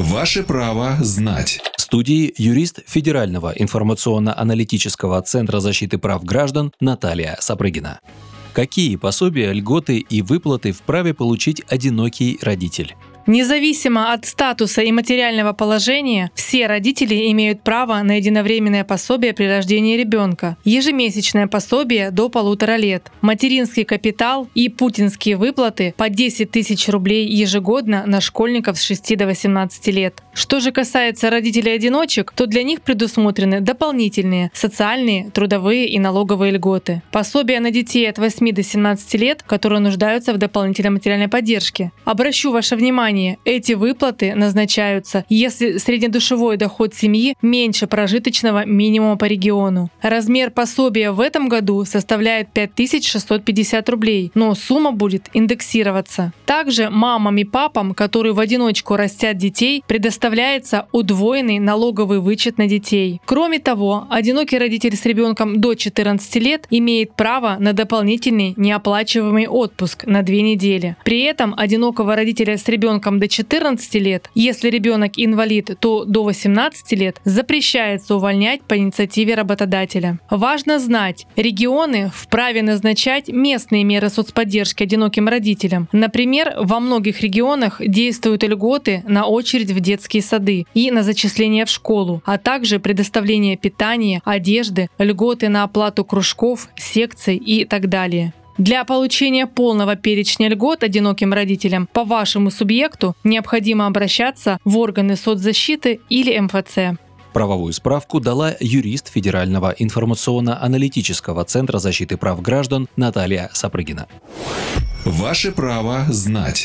Ваше право знать. В студии юрист Федерального информационно-аналитического центра защиты прав граждан Наталья Сапрыгина. Какие пособия, льготы и выплаты вправе получить одинокий родитель? Независимо от статуса и материального положения, все родители имеют право на единовременное пособие при рождении ребенка, ежемесячное пособие до полутора лет, материнский капитал и путинские выплаты по 10 тысяч рублей ежегодно на школьников с 6 до 18 лет. Что же касается родителей-одиночек, то для них предусмотрены дополнительные социальные, трудовые и налоговые льготы. Пособия на детей от 8 до 17 лет, которые нуждаются в дополнительной материальной поддержке. Обращу ваше внимание Внимание! Эти выплаты назначаются, если среднедушевой доход семьи меньше прожиточного минимума по региону. Размер пособия в этом году составляет 5650 рублей, но сумма будет индексироваться. Также мамам и папам, которые в одиночку растят детей, предоставляется удвоенный налоговый вычет на детей. Кроме того, одинокий родитель с ребенком до 14 лет имеет право на дополнительный неоплачиваемый отпуск на две недели. При этом одинокого родителя с ребенком ребенком до 14 лет, если ребенок инвалид, то до 18 лет, запрещается увольнять по инициативе работодателя. Важно знать, регионы вправе назначать местные меры соцподдержки одиноким родителям. Например, во многих регионах действуют льготы на очередь в детские сады и на зачисление в школу, а также предоставление питания, одежды, льготы на оплату кружков, секций и так далее. Для получения полного перечня льгот одиноким родителям по вашему субъекту необходимо обращаться в органы соцзащиты или МФЦ. Правовую справку дала юрист Федерального информационно-аналитического центра защиты прав граждан Наталья Сапрыгина. Ваше право знать.